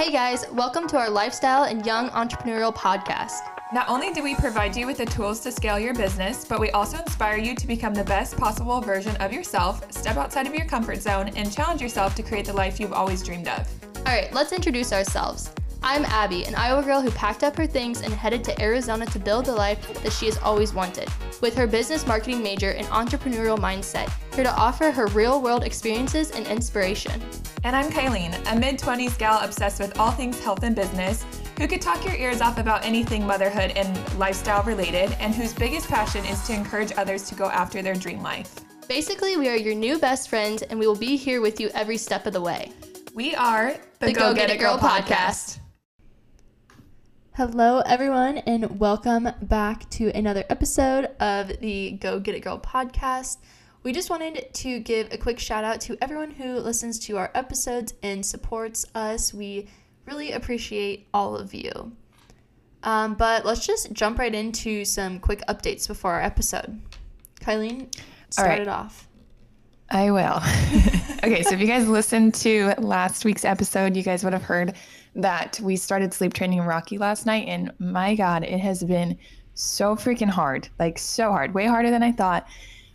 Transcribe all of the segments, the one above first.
Hey guys, welcome to our lifestyle and young entrepreneurial podcast. Not only do we provide you with the tools to scale your business, but we also inspire you to become the best possible version of yourself, step outside of your comfort zone, and challenge yourself to create the life you've always dreamed of. All right, let's introduce ourselves. I'm Abby, an Iowa girl who packed up her things and headed to Arizona to build the life that she has always wanted. With her business marketing major and entrepreneurial mindset, here to offer her real world experiences and inspiration. And I'm Kilean, a mid 20s gal obsessed with all things health and business, who could talk your ears off about anything motherhood and lifestyle related, and whose biggest passion is to encourage others to go after their dream life. Basically, we are your new best friends, and we will be here with you every step of the way. We are the, the Go, Go Get It Girl, Girl podcast. podcast. Hello, everyone, and welcome back to another episode of the Go Get It Girl podcast. We just wanted to give a quick shout out to everyone who listens to our episodes and supports us. We really appreciate all of you. Um, but let's just jump right into some quick updates before our episode. Kilean, start right. it off. I will. okay, so if you guys listened to last week's episode, you guys would have heard that we started sleep training Rocky last night, and my God, it has been so freaking hard like, so hard, way harder than I thought.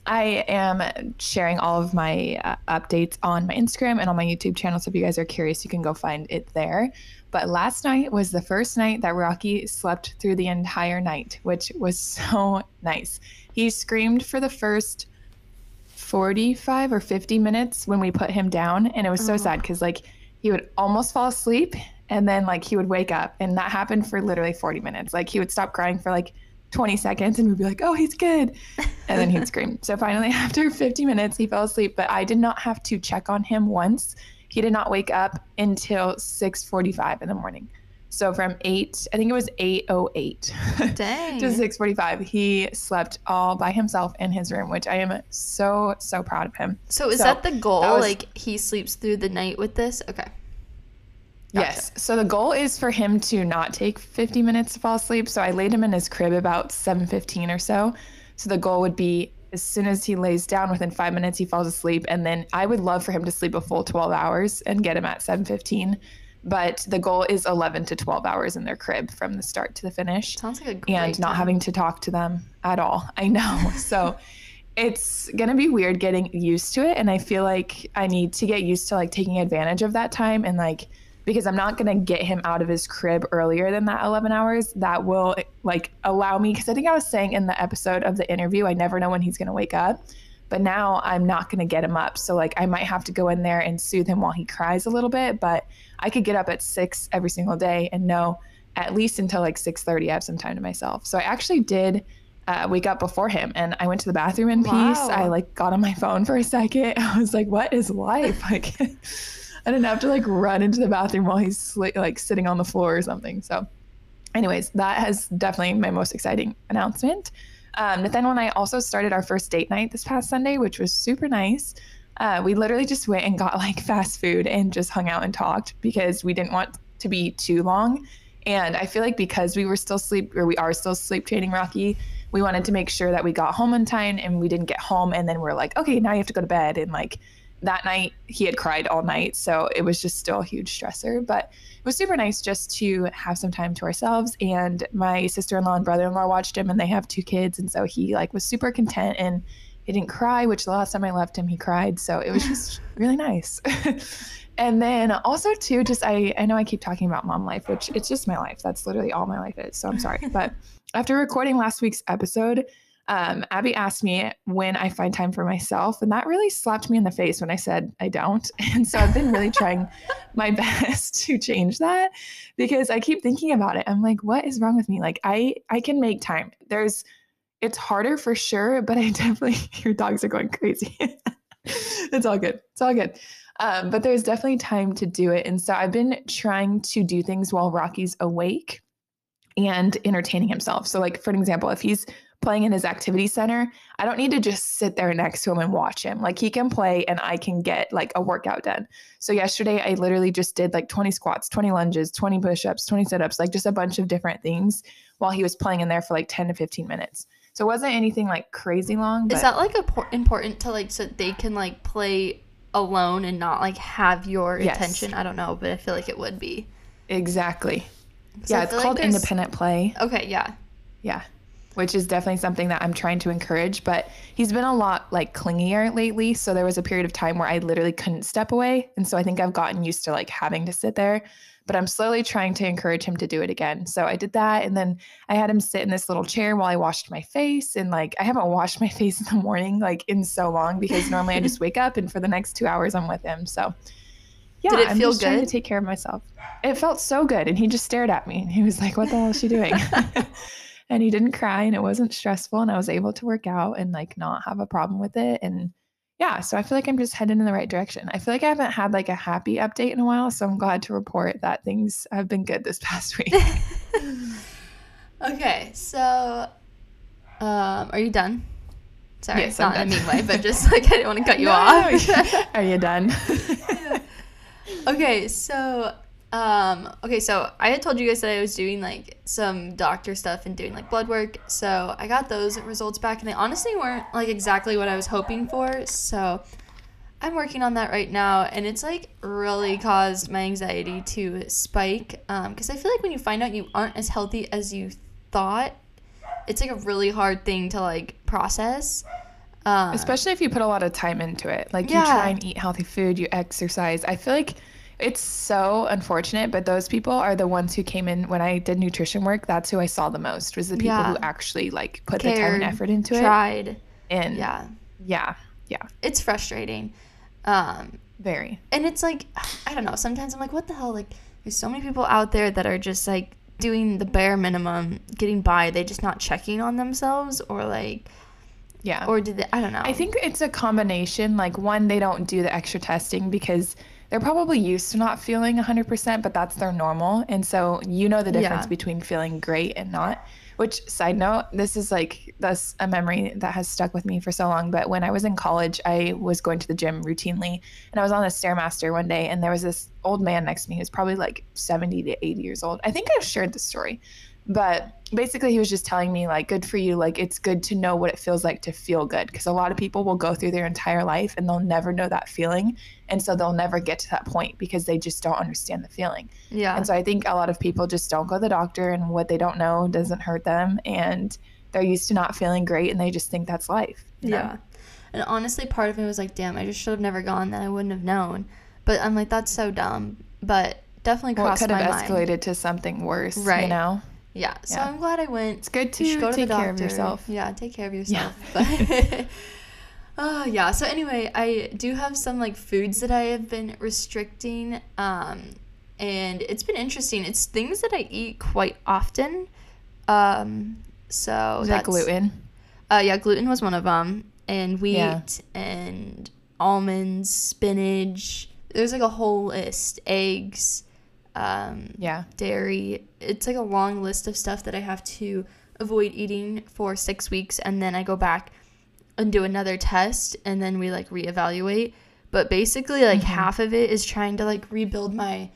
I am sharing all of my uh, updates on my Instagram and on my YouTube channel. So if you guys are curious, you can go find it there. But last night was the first night that Rocky slept through the entire night, which was so nice. He screamed for the first 45 or 50 minutes when we put him down. And it was so oh. sad because, like, he would almost fall asleep and then like he would wake up and that happened for literally 40 minutes like he would stop crying for like 20 seconds and we'd be like oh he's good. And then he'd scream. So finally after 50 minutes he fell asleep but i did not have to check on him once. He did not wake up until 6.45 in the morning. So from 8 i think it was 8.08 Dang. to 6.45 he slept all by himself in his room which i am so so proud of him. So is so that the goal? that was, like he sleeps through the night with this? Okay Gotcha. Yes. So the goal is for him to not take 50 minutes to fall asleep. So I laid him in his crib about 7:15 or so. So the goal would be as soon as he lays down within 5 minutes he falls asleep and then I would love for him to sleep a full 12 hours and get him at 7:15. But the goal is 11 to 12 hours in their crib from the start to the finish. Sounds like a great and not time. having to talk to them at all. I know. So it's going to be weird getting used to it and I feel like I need to get used to like taking advantage of that time and like because I'm not going to get him out of his crib earlier than that 11 hours. That will like allow me because I think I was saying in the episode of the interview, I never know when he's going to wake up. But now I'm not going to get him up. So like I might have to go in there and soothe him while he cries a little bit, but I could get up at 6 every single day and know at least until like 6:30 I have some time to myself. So I actually did uh, wake up before him and I went to the bathroom in wow. peace. I like got on my phone for a second. I was like, what is life? Like I didn't have to like run into the bathroom while he's like sitting on the floor or something. So, anyways, that has definitely my most exciting announcement. Um, Nathaniel and I also started our first date night this past Sunday, which was super nice. Uh, we literally just went and got like fast food and just hung out and talked because we didn't want to be too long. And I feel like because we were still sleep or we are still sleep training Rocky, we wanted to make sure that we got home on time and we didn't get home and then we're like, okay, now you have to go to bed and like that night he had cried all night so it was just still a huge stressor but it was super nice just to have some time to ourselves and my sister-in-law and brother-in-law watched him and they have two kids and so he like was super content and he didn't cry which the last time i left him he cried so it was just really nice. And then also too just i i know i keep talking about mom life which it's just my life. That's literally all my life is so i'm sorry. But after recording last week's episode um, Abby asked me when I find time for myself, and that really slapped me in the face when I said I don't. And so I've been really trying my best to change that because I keep thinking about it. I'm like, what is wrong with me? Like I I can make time. There's it's harder for sure, but I definitely your dogs are going crazy. it's all good. It's all good. Um, but there's definitely time to do it. And so I've been trying to do things while Rocky's awake and entertaining himself. So, like, for an example, if he's playing in his activity center, I don't need to just sit there next to him and watch him. Like he can play and I can get like a workout done. So yesterday I literally just did like 20 squats, 20 lunges, 20 push-ups, 20 sit-ups, like just a bunch of different things while he was playing in there for like 10 to 15 minutes. So it wasn't anything like crazy long. Is that like a, important to like so they can like play alone and not like have your yes. attention? I don't know, but I feel like it would be. Exactly. Yeah, it's like called there's- independent play. Okay, yeah. Yeah. Which is definitely something that I'm trying to encourage, but he's been a lot like clingier lately. So there was a period of time where I literally couldn't step away. And so I think I've gotten used to like having to sit there, but I'm slowly trying to encourage him to do it again. So I did that. And then I had him sit in this little chair while I washed my face. And like I haven't washed my face in the morning like in so long because normally I just wake up and for the next two hours I'm with him. So yeah, Did it I'm feel just trying good? to take care of myself. It felt so good. And he just stared at me and he was like, What the hell is she doing? and he didn't cry and it wasn't stressful and I was able to work out and like not have a problem with it. And yeah, so I feel like I'm just heading in the right direction. I feel like I haven't had like a happy update in a while. So I'm glad to report that things have been good this past week. Okay, so um, are you done? Sorry, Yes, not in a mean way, but just like I didn't want to cut you No, off. Are you done? okay, so um, okay, so I had told you guys that I was doing like some doctor stuff and doing like blood work. So I got those results back, and they honestly weren't like exactly what I was hoping for. So I'm working on that right now, and it's like really caused my anxiety to spike. Because I feel like when you find out you aren't as healthy as you thought, it's like a really hard thing to like process. Um, Especially if you put a lot of time into it. Like Yeah. you try and eat healthy food, you exercise. I feel like it's so unfortunate, but those people are the ones who came in when I did nutrition work. That's who I saw the most was the people Yeah. who actually like put the time and effort into it. tried. And Yeah, yeah, yeah, it's frustrating. Um, very. and it's like I don't know. Sometimes I'm like, what the hell? Like, there's so many people out there that are just like doing the bare minimum, getting by. They just not checking on themselves, or like, Yeah. or did they? I don't know. I think it's a combination. Like, one, they don't do the extra testing because they're probably used to not feeling 100%, but that's their normal. And so you know the difference Yeah. between feeling great and not. Which, side note, this is like, that's a memory that has stuck with me for so long. But when I was in college, I was going to the gym routinely and I was on the Stairmaster one day and there was this old man next to me who was probably like 70 to 80 years old. I think I've shared this story. But basically, he was just telling me, like, good for you. Like, it's good to know what it feels like to feel good. Because a lot of people will go through their entire life and they'll never know that feeling. And so they'll never get to that point because they just don't understand the feeling. yeah, And so I think a lot of people just don't go to the doctor and what they don't know doesn't hurt them. And they're used to not feeling great and they just think that's life. you know? yeah. And honestly, part of me was like, damn, I just should have never gone. Then I wouldn't have known. But I'm like, that's so dumb. But definitely crossed Well, it could have mind. escalated to something worse, Right. you know? Yeah. So Yeah. I'm glad I went. It's good You to go to take the care of yourself. Yeah, take care of yourself. Yeah. But oh yeah. So anyway, I do have some like foods that I have been restricting, um, and it's been interesting. It's things that I eat quite often. Um, so Is that gluten? Uh, yeah, gluten was one of them, and wheat Yeah. and almonds, spinach. There's like a whole list. Eggs. Um, Yeah. dairy. It's like a long list of stuff that I have to avoid eating for six weeks, and then I go back and do another test, and then we like reevaluate. But basically, like half of it is trying to like rebuild my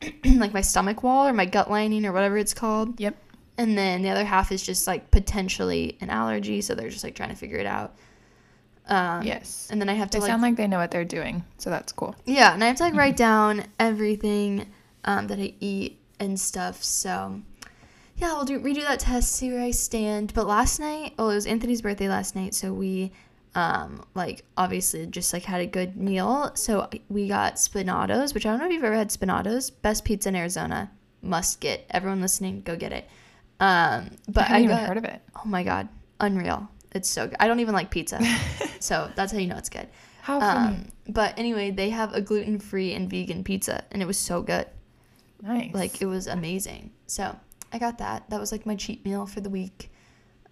like my stomach wall or my gut lining or whatever it's called, Yep. and then the other half is just like potentially an allergy. So they're just like trying to figure it out. Um, Yes. And then I have to They like sound like they know what they're doing. So that's cool. yeah, and I have to like write down everything um, that I eat and stuff. So yeah, we'll do redo that test, see where I stand. But last night, oh, it was Anthony's birthday last night, so we um like obviously just like had a good meal. So we got Spinato's, which I don't know if you've ever had Spinato's. Best pizza in Arizona, must get. Everyone listening, go get it. Um, but I haven't even got, heard of it. Oh my god, unreal! It's so good. I don't even like pizza, so that's how you know it's good. How funny. Um, but anyway, they have a gluten free and vegan pizza, and it was so good. Nice. Like it was amazing. So I got that. That was like my cheat meal for the week.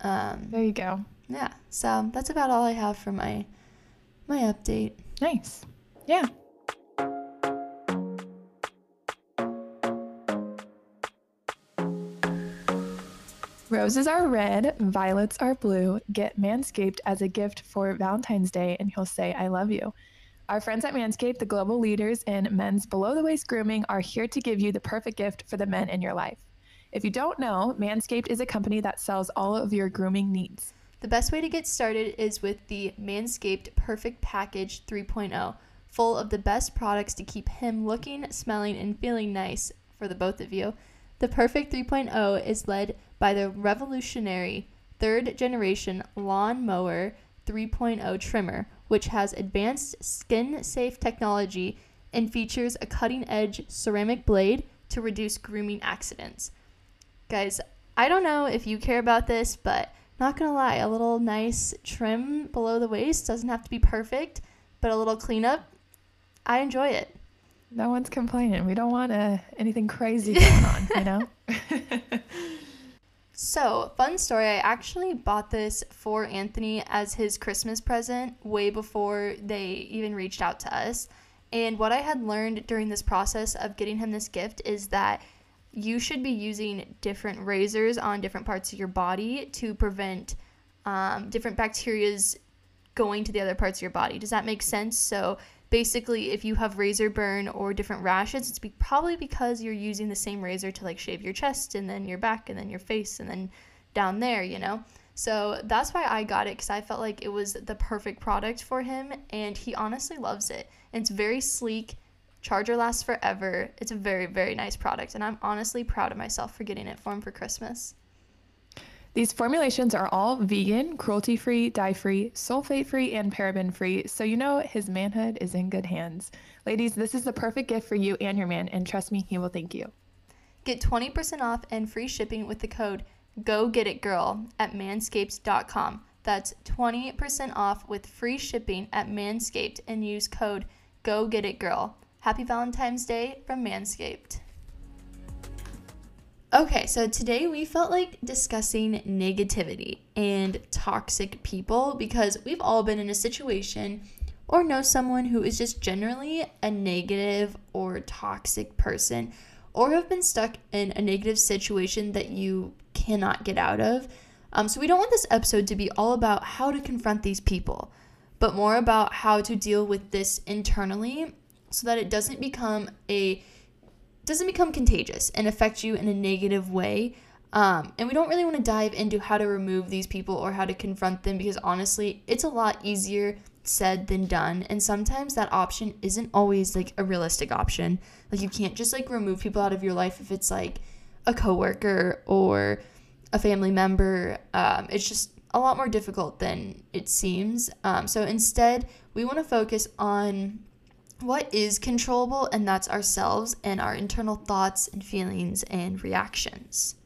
Um, there you go. yeah. So that's about all I have for my my update. Nice. Yeah. Roses are red, violets are blue. Get Manscaped as a gift for Valentine's Day, and he'll say, I love you. Our friends at Manscaped, the global leaders in men's below the waist grooming, are here to give you the perfect gift for the men in your life. If you don't know, Manscaped is a company that sells all of your grooming needs. The best way to get started is with the Manscaped Perfect Package 3.0, full of the best products to keep him looking, smelling, and feeling nice for the both of you. The Perfect 3.0 is led by the revolutionary third generation lawn mower 3.0 trimmer, which has advanced skin safe technology and features a cutting edge ceramic blade to reduce grooming accidents. Guys, I don't know if you care about this, but not gonna lie, a little nice trim below the waist doesn't have to be perfect, but a little cleanup, I enjoy it. No one's complaining. We don't want uh, anything crazy going on, you know? So, fun story, I actually bought this for Anthony as his Christmas present way before they even reached out to us. And what I had learned during this process of getting him this gift is that you should be using different razors on different parts of your body to prevent um, different bacterias going to the other parts of your body. Does that make sense? So basically, if you have razor burn or different rashes, it's be- probably because you're using the same razor to like shave your chest and then your back and then your face and then down there, you know? So that's why I got it because I felt like it was the perfect product for him and he honestly loves it. And it's very sleek. Charger lasts forever. It's a very, very nice product. And I'm honestly proud of myself for getting it for him for Christmas. These formulations are all vegan, cruelty free, dye free, sulfate free, and paraben free, so you know his manhood is in good hands. Ladies, this is the perfect gift for you and your man, and trust me, he will thank you. Get 20% off and free shipping with the code Go Get It Girl at manscaped.com. That's 20% off with free shipping at Manscaped and use code Go Get It Girl. Happy Valentine's Day from Manscaped. Okay, so today we felt like discussing negativity and toxic people because we've all been in a situation or know someone who is just generally a negative or toxic person or have been stuck in a negative situation that you cannot get out of. Um, so, we don't want this episode to be all about how to confront these people, but more about how to deal with this internally so that it doesn't become a doesn't become contagious and affect you in a negative way. Um, and we don't really want to dive into how to remove these people or how to confront them because honestly, it's a lot easier said than done. And sometimes that option isn't always like a realistic option. Like you can't just like remove people out of your life if it's like a coworker or a family member. Um, it's just a lot more difficult than it seems. Um, so instead, we want to focus on what is controllable, and that's ourselves and our internal thoughts and feelings and reactions.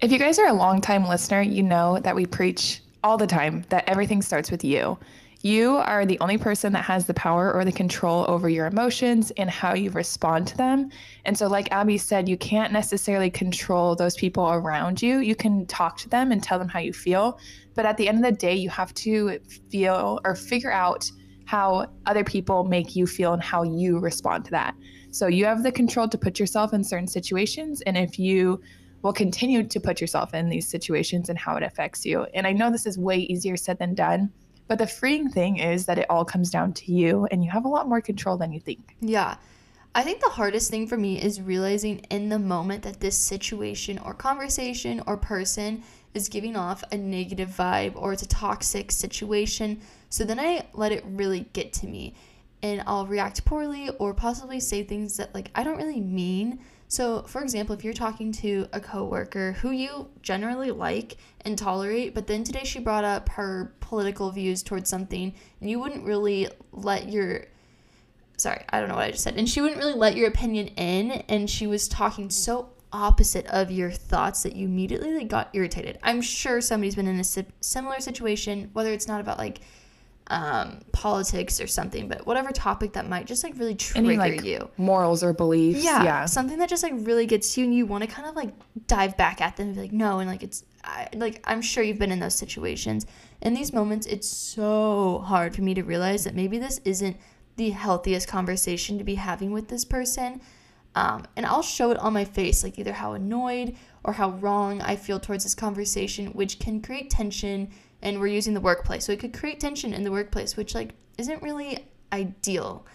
If you guys are a long-time listener, you know that we preach all the time that everything starts with you. You are the only person that has the power or the control over your emotions and how you respond to them. And so, like Abby said, you can't necessarily control those people around you. You can talk to them and tell them how you feel. But at the end of the day, you have to feel or figure out how other people make you feel and how you respond to that. So, you have the control to put yourself in certain situations. And if you will continue to put yourself in these situations and how it affects you. And I know this is way easier said than done, but the freeing thing is that it all comes down to you and you have a lot more control than you think. Yeah. I think the hardest thing for me is realizing in the moment that this situation or conversation or person is giving off a negative vibe or it's a toxic situation. So then I let it really get to me and I'll react poorly or possibly say things that like I don't really mean. So, for example, if you're talking to a coworker who you generally like and tolerate, but then today she brought up her political views towards something, and you wouldn't really let your sorry, I don't know what I just said. And she wouldn't really let your opinion in, and she was talking so opposite of your thoughts that you immediately like, got irritated. I'm sure somebody's been in a similar situation, whether it's not about like um, politics or something, but whatever topic that might just like really trigger Any like you. morals or beliefs. Yeah, Yeah. something that just like really gets you, and you want to kind of like dive back at them and be like, no, and like it's I, like I'm sure you've been in those situations. In these moments, it's so hard for me to realize that maybe this isn't the healthiest conversation to be having with this person. Um, and I'll show it on my face, like either how annoyed or how wrong I feel towards this conversation, which can create tension. And we're using the workplace, so it could create tension in the workplace, which like isn't really ideal.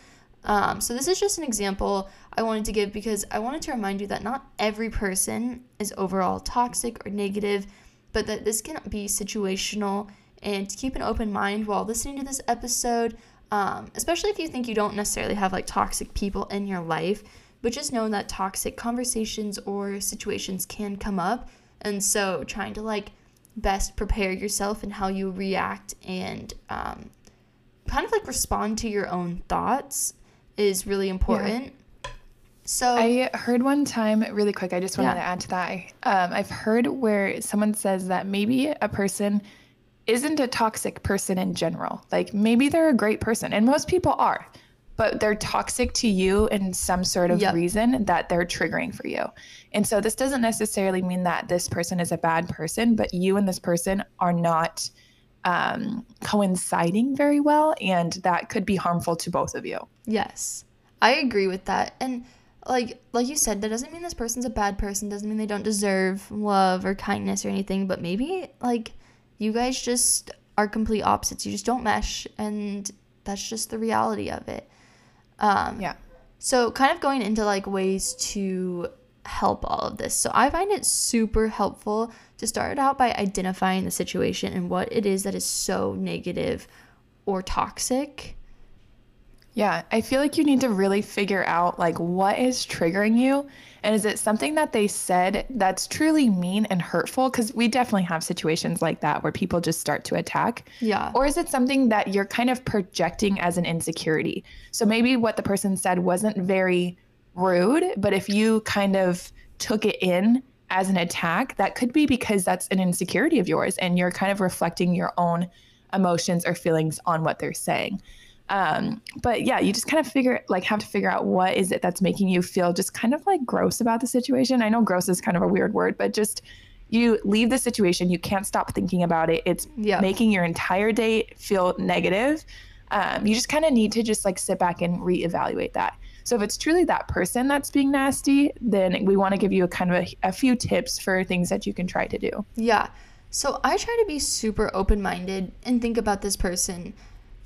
Um, so this is just an example I wanted to give because I wanted to remind you that not every person is overall toxic or negative, but that this can be situational. And to keep an open mind while listening to this episode, um, especially if you think you don't necessarily have like toxic people in your life, but just knowing that toxic conversations or situations can come up. And so trying to like best prepare yourself and how you react and um, kind of like respond to your own thoughts is really important. Yeah. So I heard one time, really quick, I just wanted yeah. to add to that. Um, I've heard where someone says that maybe a person isn't a toxic person in general. Like maybe they're a great person, and most people are but they're toxic to you in some sort of yep. reason that they're triggering for you. And so this doesn't necessarily mean that this person is a bad person, but you and this person are not um, coinciding very well, and that could be harmful to both of you. Yes, I agree with that. And like like you said, that doesn't mean this person's a bad person. Doesn't mean they don't deserve love or kindness or anything. But maybe like you guys just are complete opposites. You just don't mesh, and that's just the reality of it. Um, yeah. So, kind of going into like ways to help all of this. So, I find it super helpful to start out by identifying the situation and what it is that is so negative or toxic yeah, I feel like you need to really figure out like what is triggering you and is it something that they said that's truly mean and hurtful cuz we definitely have situations like that where people just start to attack. Yeah. Or is it something that you're kind of projecting as an insecurity? So maybe what the person said wasn't very rude, but if you kind of took it in as an attack, that could be because that's an insecurity of yours and you're kind of reflecting your own emotions or feelings on what they're saying. Um, but yeah, you just kind of figure like have to figure out what is it that's making you feel just kind of like gross about the situation. I know gross is kind of a weird word, but just you leave the situation, you can't stop thinking about it. It's yeah. making your entire day feel negative. Um, you just kind of need to just like sit back and reevaluate that. So if it's truly that person that's being nasty, then we want to give you a kind of a, a few tips for things that you can try to do. Yeah. So I try to be super open minded and think about this person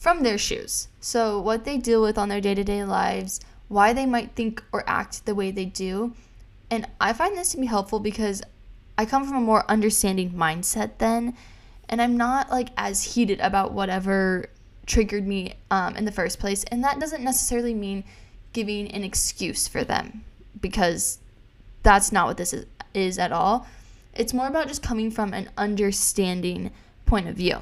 from their shoes. So, what they deal with on their day to day lives, why they might think or act the way they do. And I find this to be helpful because I come from a more understanding mindset then, and I'm not like as heated about whatever triggered me um, in the first place. And that doesn't necessarily mean giving an excuse for them because that's not what this is, is at all. It's more about just coming from an understanding point of view.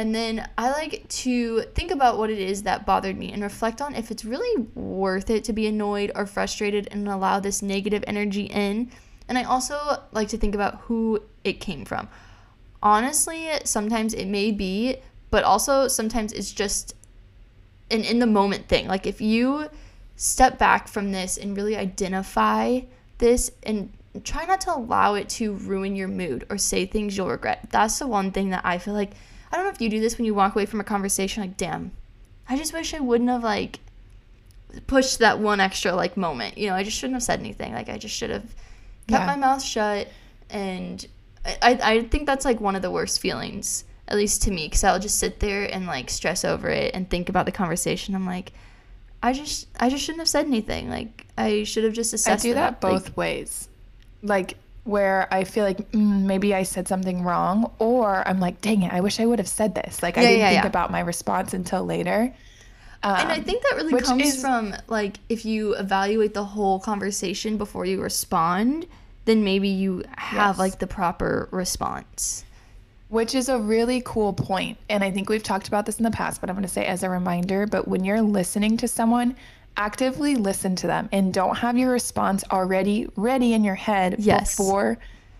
And then I like to think about what it is that bothered me and reflect on if it's really worth it to be annoyed or frustrated and allow this negative energy in. And I also like to think about who it came from. Honestly, sometimes it may be, but also sometimes it's just an in the moment thing. Like if you step back from this and really identify this and try not to allow it to ruin your mood or say things you'll regret. That's the one thing that I feel like I don't know if you do this when you walk away from a conversation like, damn, I just wish I wouldn't have like pushed that one extra like moment. You know, I just shouldn't have said anything. Like I just should have kept yeah. my mouth shut and I, I think that's like one of the worst feelings, at least to me, because I'll just sit there and like stress over it and think about the conversation. I'm like, I just I just shouldn't have said anything. Like I should have just assessed. I do that both like, ways. Like where I feel like mm, maybe I said something wrong, or I'm like, dang it, I wish I would have said this. Like, yeah, I didn't yeah, think yeah. about my response until later. Um, and I um, think that really comes is, from like if you evaluate the whole conversation before you respond, then maybe you have yes. like the proper response. Which is a really cool point. And I think we've talked about this in the past, but I'm going to say as a reminder. But when you're listening to someone, actively listen to them and don't have your response already ready in your head yes. before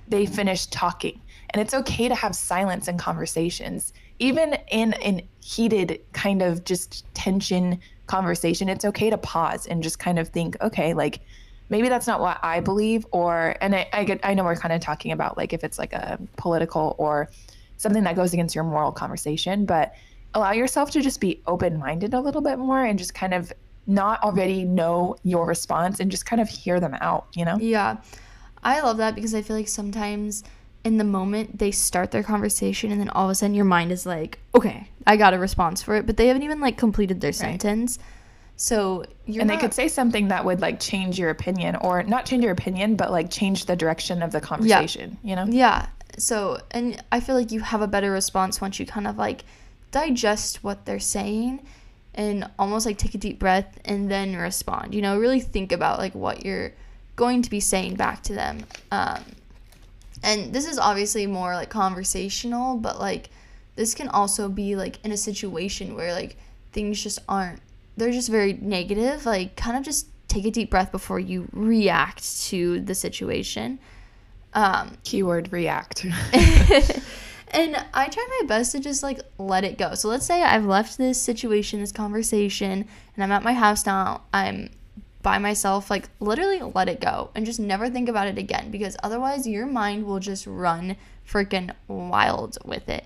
they finish talking. And it's okay to have silence in conversations. Even in an heated kind of just tension conversation, it's okay to pause and just kind of think, okay, like maybe that's not what I believe or and I, I get I know we're kind of talking about like if it's like a political or something that goes against your moral conversation, but allow yourself to just be open minded a little bit more and just kind of not already know your response and just kind of hear them out, you know? Yeah. I love that because I feel like sometimes in the moment they start their conversation and then all of a sudden your mind is like, okay, I got a response for it, but they haven't even like completed their right. sentence. So you're And not... they could say something that would like change your opinion or not change your opinion, but like change the direction of the conversation, yeah. you know? Yeah. So, and I feel like you have a better response once you kind of like digest what they're saying and almost like take a deep breath and then respond. You know, really think about like what you're going to be saying back to them. Um, and this is obviously more like conversational, but like this can also be like in a situation where like things just aren't, they're just very negative. Like, kind of just take a deep breath before you react to the situation. Um, Keyword react. and I try my best to just like let it go. So let's say I've left this situation, this conversation, and I'm at my house now. I'm by myself, like literally let it go and just never think about it again because otherwise your mind will just run freaking wild with it.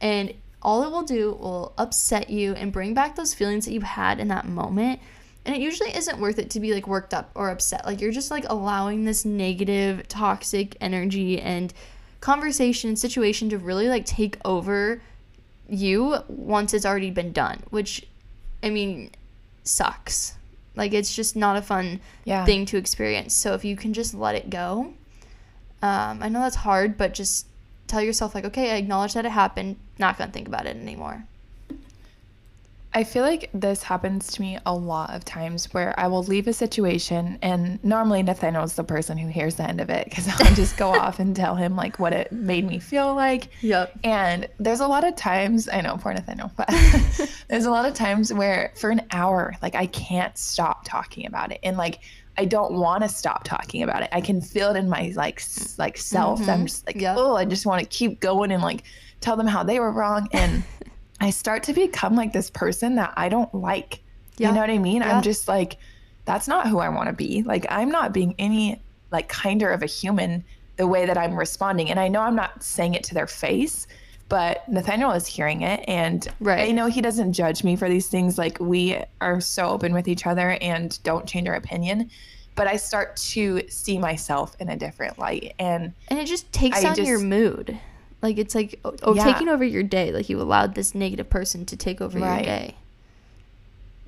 And all it will do will upset you and bring back those feelings that you had in that moment. And it usually isn't worth it to be like worked up or upset. Like you're just like allowing this negative, toxic energy and conversation situation to really like take over you once it's already been done, which I mean sucks. Like it's just not a fun Yeah. thing to experience. So if you can just let it go, um, I know that's hard, but just tell yourself like, okay, I acknowledge that it happened. Not gonna think about it anymore. I feel like this happens to me a lot of times where I will leave a situation, and normally Nathaniel's the person who hears the end of it because I'll just go off and tell him like what it made me feel like. Yep. And there's a lot of times, I know, poor Nathaniel, but there's a lot of times where for an hour, like I can't stop talking about it. And like, I don't want to stop talking about it. I can feel it in my like, s- like self. I'm mm-hmm. just like, Yep. oh, I just want to keep going and like tell them how they were wrong. And I start to become like this person that I don't like. Yeah. You know what I mean? Yeah. I'm just like, that's not who I want to be. Like, I'm not being any like kinder of a human the way that I'm responding. And I know I'm not saying it to their face, but Nathaniel is hearing it. And Right. I know he doesn't judge me for these things. Like, we are so open with each other and don't change our opinion. But I start to see myself in a different light. And And it just takes I on your mood. Like it's like oh, Yeah. taking over your day. Like you allowed this negative person to take over your day.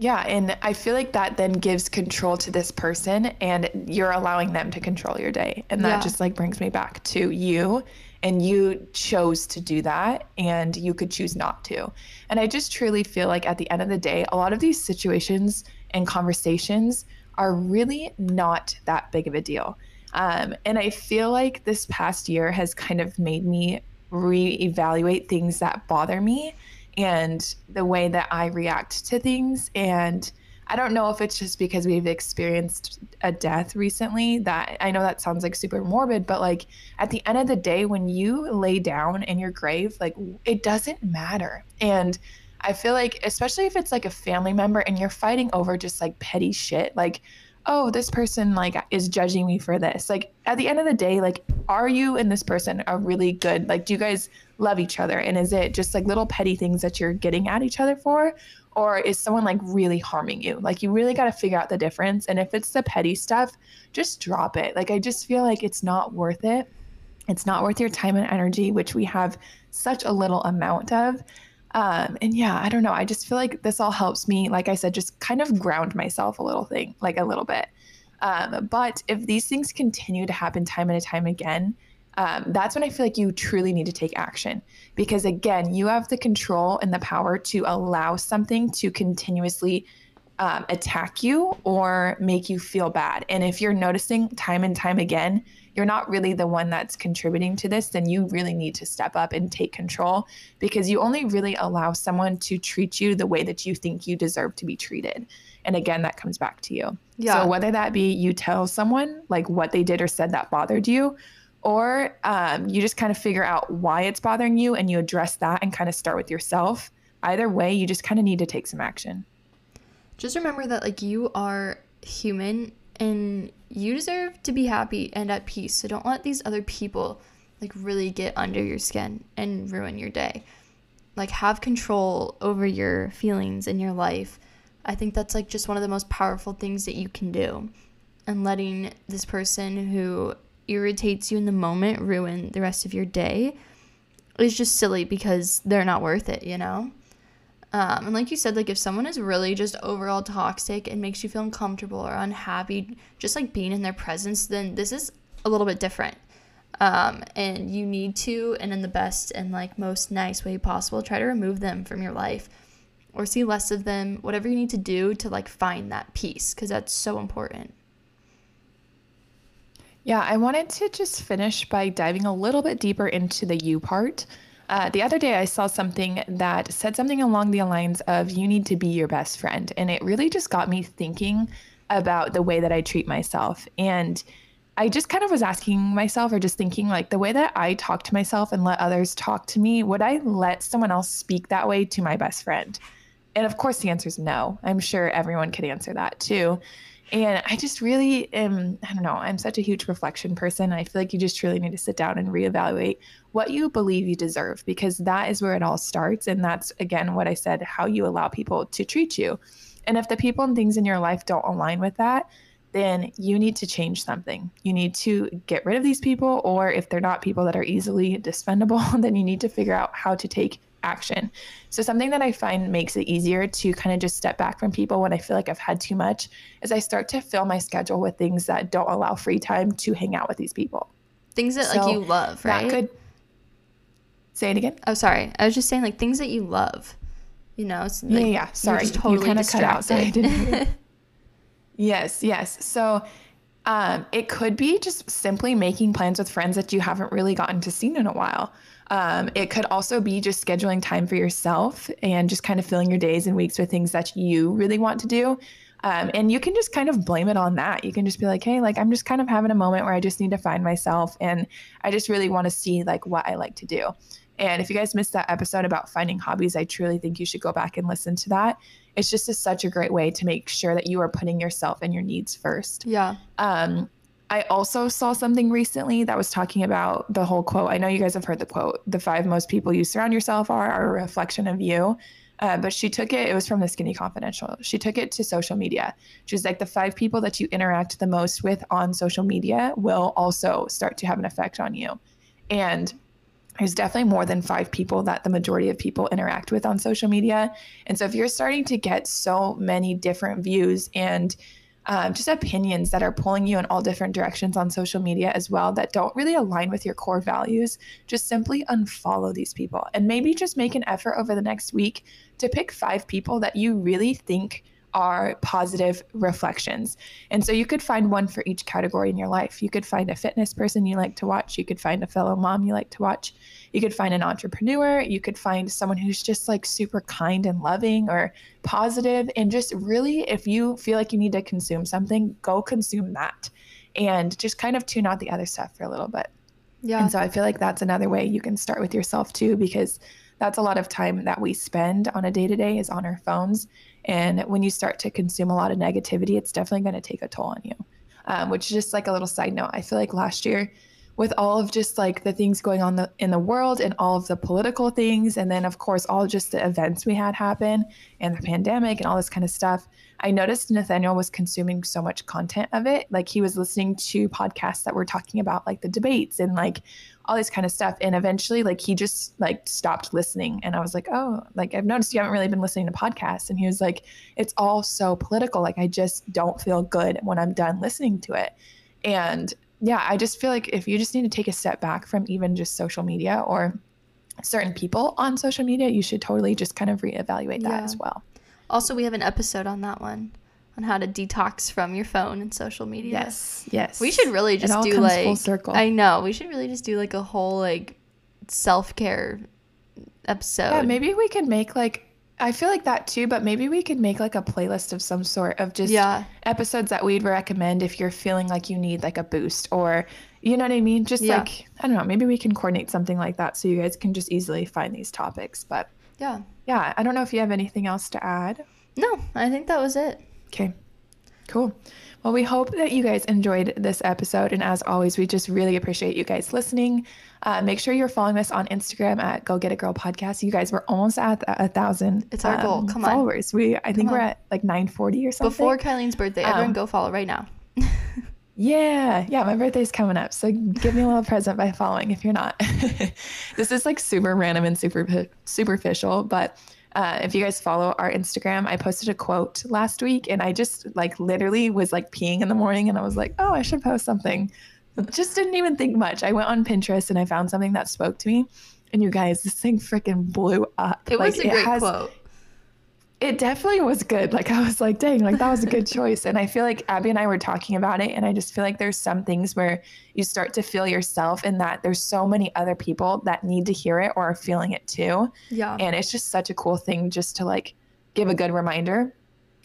Yeah, and I feel like that then gives control to this person and you're allowing them to control your day. And that Yeah. just like brings me back to you and you chose to do that and you could choose not to. And I just truly feel like at the end of the day, a lot of these situations and conversations are really not that big of a deal. Um, and I feel like this past year has kind of made me reevaluate things that bother me and the way that I react to things. And I don't know if it's just because we've experienced a death recently that I know that sounds like super morbid, but like at the end of the day, when you lay down in your grave, like it doesn't matter. And I feel like, especially if it's like a family member and you're fighting over just like petty shit, like, oh, this person like is judging me for this. Like at the end of the day, like, are you and this person are really good? Like, do you guys love each other? And is it just like little petty things that you're getting at each other for? Or is someone like really harming you? Like, you really got to figure out the difference. And if it's the petty stuff, just drop it. Like, I just feel like it's not worth it. It's not worth your time and energy, which we have such a little amount of. Um, and yeah, I don't know. I just feel like this all helps me, like I said, just kind of ground myself a little thing, like a little bit. Um, but if these things continue to happen time and time again, um, that's when I feel like you truly need to take action. Because again, you have the control and the power to allow something to continuously um, attack you or make you feel bad. And if you're noticing time and time again, you're not really the one that's contributing to this, then you really need to step up and take control because you only really allow someone to treat you the way that you think you deserve to be treated. And again, that comes back to you. Yeah. So whether that be you tell someone like what they did or said that bothered you, or um, you just kind of figure out why it's bothering you and you address that and kind of start with yourself. Either way, you just kind of need to take some action. Just remember that like you are human and you deserve to be happy and at peace. So don't let these other people like really get under your skin and ruin your day. Like have control over your feelings in your life. I think that's like just one of the most powerful things that you can do. And letting this person who irritates you in the moment ruin the rest of your day is just silly because they're not worth it, you know? Um, and like you said, like if someone is really just overall toxic and makes you feel uncomfortable or unhappy, just like being in their presence, then this is a little bit different. Um, and you need to, and in the best and like most nice way possible, try to remove them from your life. or see less of them, whatever you need to do to like find that peace because that's so important. Yeah, I wanted to just finish by diving a little bit deeper into the you part. Uh, the other day, I saw something that said something along the lines of you need to be your best friend. And it really just got me thinking about the way that I treat myself. And I just kind of was asking myself, or just thinking, like, the way that I talk to myself and let others talk to me, would I let someone else speak that way to my best friend? And of course, the answer is no. I'm sure everyone could answer that too. And I just really am, I don't know, I'm such a huge reflection person. I feel like you just really need to sit down and reevaluate what you believe you deserve because that is where it all starts. And that's, again, what I said, how you allow people to treat you. And if the people and things in your life don't align with that, then you need to change something. You need to get rid of these people, or if they're not people that are easily dispendable, then you need to figure out how to take action. So, something that I find makes it easier to kind of just step back from people when I feel like I've had too much is I start to fill my schedule with things that don't allow free time to hang out with these people. Things that so like you love, right? Could, say it again. Oh, sorry. I was just saying like things that you love. You know, like, yeah, yeah. Sorry, totally you kind of cut out. So I didn't. yes, yes. So um, it could be just simply making plans with friends that you haven't really gotten to see in a while. Um, it could also be just scheduling time for yourself and just kind of filling your days and weeks with things that you really want to do. Um, and you can just kind of blame it on that. You can just be like, hey, like I'm just kind of having a moment where I just need to find myself and I just really want to see like what I like to do. And if you guys missed that episode about finding hobbies, I truly think you should go back and listen to that. It's just a, such a great way to make sure that you are putting yourself and your needs first. Yeah. Um, I also saw something recently that was talking about the whole quote. I know you guys have heard the quote the five most people you surround yourself are, are a reflection of you. Uh, but she took it, it was from the Skinny Confidential. She took it to social media. She was like, the five people that you interact the most with on social media will also start to have an effect on you. And there's definitely more than five people that the majority of people interact with on social media. And so if you're starting to get so many different views and um, just opinions that are pulling you in all different directions on social media as well that don't really align with your core values, just simply unfollow these people. And maybe just make an effort over the next week to pick five people that you really think are positive reflections. And so you could find one for each category in your life. You could find a fitness person you like to watch, you could find a fellow mom you like to watch, you could find an entrepreneur, you could find someone who's just like super kind and loving or positive and just really if you feel like you need to consume something, go consume that and just kind of tune out the other stuff for a little bit. Yeah. And so I feel like that's another way you can start with yourself too because that's a lot of time that we spend on a day to day is on our phones. And when you start to consume a lot of negativity, it's definitely going to take a toll on you. Um, which is just like a little side note. I feel like last year, with all of just like the things going on the, in the world and all of the political things, and then of course all just the events we had happen and the pandemic and all this kind of stuff, I noticed Nathaniel was consuming so much content of it. Like he was listening to podcasts that were talking about like the debates and like all this kind of stuff. And eventually, like he just like stopped listening. And I was like, oh, like I've noticed you haven't really been listening to podcasts. And he was like, it's all so political. Like I just don't feel good when I'm done listening to it. And yeah, I just feel like if you just need to take a step back from even just social media or certain people on social media, you should totally just kind of reevaluate that yeah. as well. Also, we have an episode on that one on how to detox from your phone and social media. Yes, yes. We should really just do like full circle. I know we should really just do like a whole like self care episode. Yeah, maybe we could make like I feel like that too, but maybe we could make like a playlist of some sort of just yeah. episodes that we'd recommend if you're feeling like you need like a boost or you know what I mean? Just yeah. like I don't know, maybe we can coordinate something like that so you guys can just easily find these topics. But yeah. Yeah. I don't know if you have anything else to add. No, I think that was it. Okay. Cool. Well, we hope that you guys enjoyed this episode. And as always, we just really appreciate you guys listening. Uh, make sure you're following us on Instagram at Go Get It Girl Podcast. You guys were almost at a thousand. It's our um, goal. Come followers. on. We I think we're at like 940 or something. Before Kilean's birthday, everyone um, go follow right now. Yeah, yeah, my birthday's coming up. So give me a little present by following if you're not. this is like super random and super superficial, but uh, if you guys follow our Instagram, I posted a quote last week and I just like literally was like peeing in the morning and I was like, oh, I should post something. Just didn't even think much. I went on Pinterest and I found something that spoke to me. And you guys, this thing freaking blew up. It like, was a great has, quote it definitely was good. Like I was like, dang, like that was a good choice. And I feel like Abby and I were talking about it, and I just feel like there's some things where you start to feel yourself in that there's so many other people that need to hear it or are feeling it too. Yeah. And it's just such a cool thing just to like give a good reminder.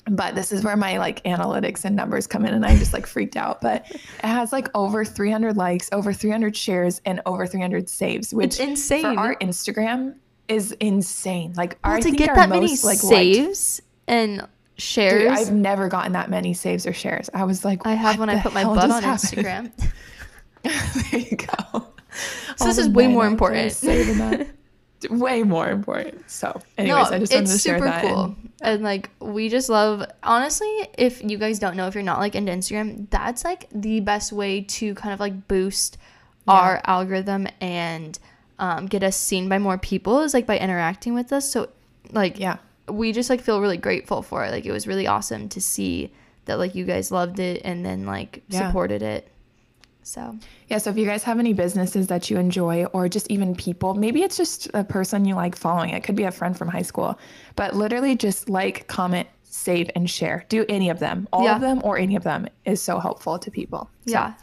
But this is where my like analytics and numbers come in, and I just like freaked out. But it has like over 300 likes, over 300 shares, and over 300 saves, which It's insane. for our Instagram is insane. Like well, our, I to think get that many most, like, liked- saves and Dude, shares. I've never gotten that many saves or shares. I was like, I have when I put my butt on? Instagram. there you go. So this is way more important. way more important. So, anyways, I just wanted to share that. It's super cool. and- And, like we just love honestly, if you guys don't know if you're not like into Instagram, that's like the best way to kind of like boost our algorithm and um, get us seen by more people is like by interacting with us. So like yeah. we just like feel really grateful for it. Like it was really awesome to see that like you guys loved it and then like Yeah. supported it. So Yeah, so if you guys have any businesses that you enjoy or just even people, maybe it's just a person you like following. It could be a friend from high school, but literally just like, comment, save, and share. Do any of them. All Yeah. of them or any of them is so helpful to people. So yeah.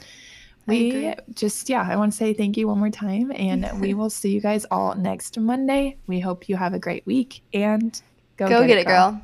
We just, yeah, I want to say thank you one more time. And we will see you guys all next Monday. We hope you have a great week and go, Go get, it, girl.